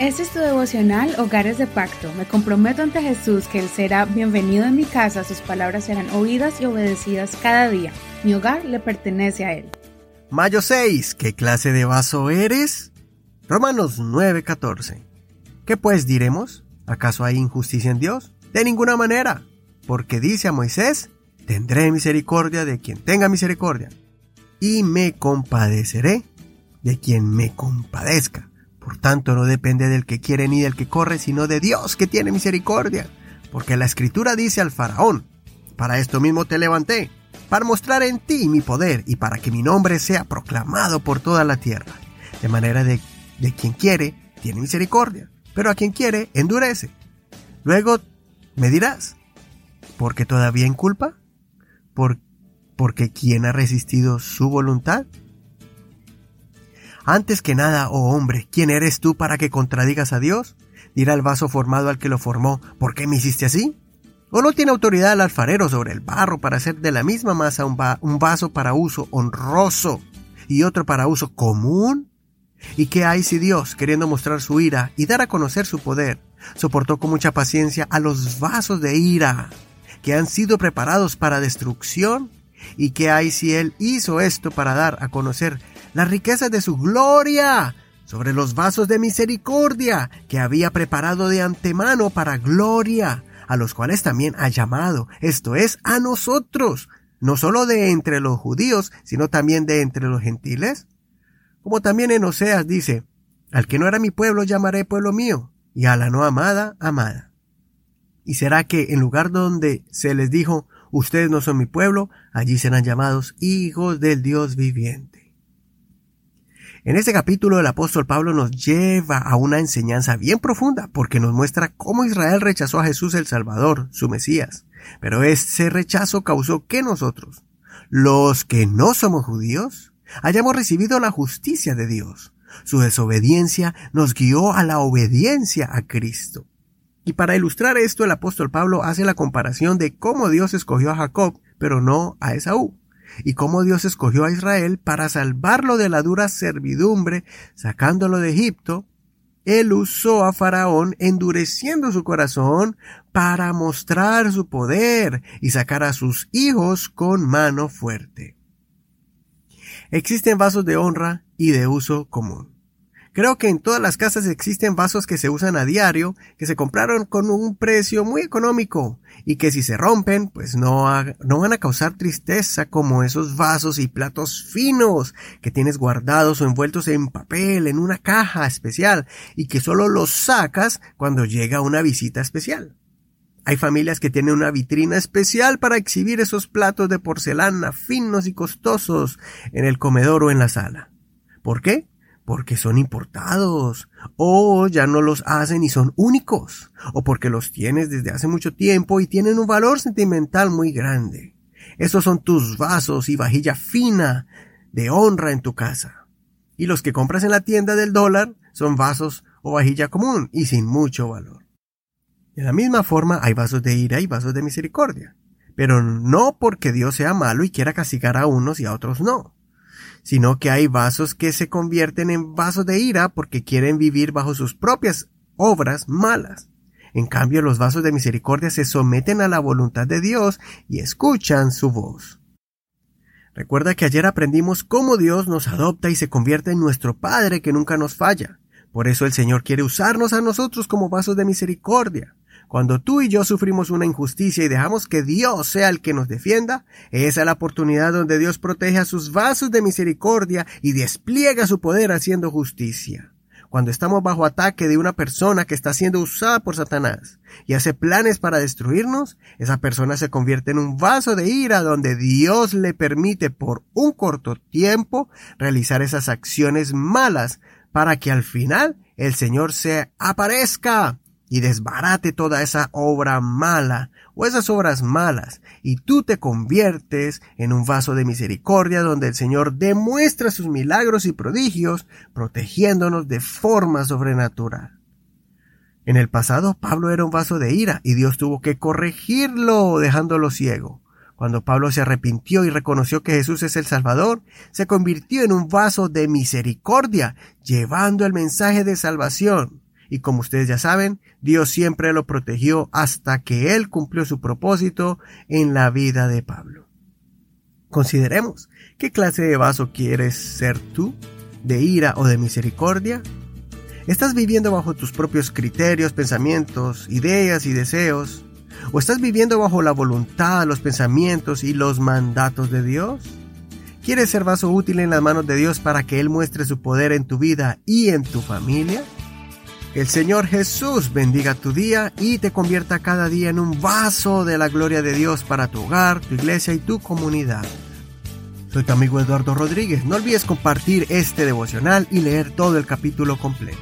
Este es tu devocional Hogares de Pacto. Me comprometo ante Jesús que Él será bienvenido en mi casa, sus palabras serán oídas y obedecidas cada día. Mi hogar le pertenece a Él. Mayo 6. ¿Qué clase de vaso eres? Romanos 9:14. ¿Qué pues diremos? ¿Acaso hay injusticia en Dios? De ninguna manera, porque dice a Moisés, tendré misericordia de quien tenga misericordia, y me compadeceré de quien me compadezca. Por tanto, no depende del que quiere ni del que corre, sino de Dios que tiene misericordia. Porque la escritura dice al faraón, para esto mismo te levanté, para mostrar en ti mi poder y para que mi nombre sea proclamado por toda la tierra. De manera de, de quien quiere, tiene misericordia, pero a quien quiere, endurece. Luego me dirás, ¿por qué todavía inculpa? ¿Por, porque quién ha resistido su voluntad? Antes que nada, oh hombre, ¿quién eres tú para que contradigas a Dios? Dirá el vaso formado al que lo formó, ¿por qué me hiciste así? ¿O no tiene autoridad el alfarero sobre el barro para hacer de la misma masa un, vaso para uso honroso y otro para uso común? ¿Y qué hay si Dios, queriendo mostrar su ira y dar a conocer su poder, soportó con mucha paciencia a los vasos de ira que han sido preparados para destrucción? ¿Y qué hay si Él hizo esto para dar a conocer las riquezas de su gloria sobre los vasos de misericordia que había preparado de antemano para gloria, a los cuales también ha llamado, esto es, a nosotros, no solo de entre los judíos, sino también de entre los gentiles? Como también en Oseas dice, al que no era mi pueblo llamaré pueblo mío, y a la no amada, amada. ¿Y será que en lugar donde se les dijo, ustedes no son mi pueblo, allí serán llamados hijos del Dios viviente? En este capítulo el apóstol Pablo nos lleva a una enseñanza bien profunda porque nos muestra cómo Israel rechazó a Jesús el Salvador, su Mesías. Pero ese rechazo causó que nosotros, los que no somos judíos, hayamos recibido la justicia de Dios. Su desobediencia nos guió a la obediencia a Cristo. Y para ilustrar esto el apóstol Pablo hace la comparación de cómo Dios escogió a Jacob, pero no a Esaú y cómo Dios escogió a Israel para salvarlo de la dura servidumbre, sacándolo de Egipto, él usó a Faraón endureciendo su corazón para mostrar su poder y sacar a sus hijos con mano fuerte. Existen vasos de honra y de uso común. Creo que en todas las casas existen vasos que se usan a diario, que se compraron con un precio muy económico y que si se rompen, pues no, no van a causar tristeza como esos vasos y platos finos que tienes guardados o envueltos en papel en una caja especial y que solo los sacas cuando llega una visita especial. Hay familias que tienen una vitrina especial para exhibir esos platos de porcelana finos y costosos en el comedor o en la sala. ¿Por qué? Porque son importados, o ya no los hacen y son únicos, o porque los tienes desde hace mucho tiempo y tienen un valor sentimental muy grande. Esos son tus vasos y vajilla fina de honra en tu casa. Y los que compras en la tienda del dólar son vasos o vajilla común y sin mucho valor. De la misma forma hay vasos de ira y vasos de misericordia, pero no porque Dios sea malo y quiera castigar a unos y a otros no sino que hay vasos que se convierten en vasos de ira porque quieren vivir bajo sus propias obras malas. En cambio, los vasos de misericordia se someten a la voluntad de Dios y escuchan su voz. Recuerda que ayer aprendimos cómo Dios nos adopta y se convierte en nuestro Padre que nunca nos falla. Por eso el Señor quiere usarnos a nosotros como vasos de misericordia. Cuando tú y yo sufrimos una injusticia y dejamos que Dios sea el que nos defienda, esa es la oportunidad donde Dios protege a sus vasos de misericordia y despliega su poder haciendo justicia. Cuando estamos bajo ataque de una persona que está siendo usada por Satanás y hace planes para destruirnos, esa persona se convierte en un vaso de ira donde Dios le permite por un corto tiempo realizar esas acciones malas para que al final el Señor se aparezca y desbarate toda esa obra mala o esas obras malas, y tú te conviertes en un vaso de misericordia donde el Señor demuestra sus milagros y prodigios, protegiéndonos de forma sobrenatural. En el pasado Pablo era un vaso de ira y Dios tuvo que corregirlo dejándolo ciego. Cuando Pablo se arrepintió y reconoció que Jesús es el Salvador, se convirtió en un vaso de misericordia, llevando el mensaje de salvación y como ustedes ya saben, Dios siempre lo protegió hasta que Él cumplió su propósito en la vida de Pablo. Consideremos, ¿qué clase de vaso quieres ser tú? ¿De ira o de misericordia? ¿Estás viviendo bajo tus propios criterios, pensamientos, ideas y deseos? ¿O estás viviendo bajo la voluntad, los pensamientos y los mandatos de Dios? ¿Quieres ser vaso útil en las manos de Dios para que Él muestre su poder en tu vida y en tu familia? El Señor Jesús bendiga tu día y te convierta cada día en un vaso de la gloria de Dios para tu hogar, tu iglesia y tu comunidad. Soy tu amigo Eduardo Rodríguez. No olvides compartir este devocional y leer todo el capítulo completo.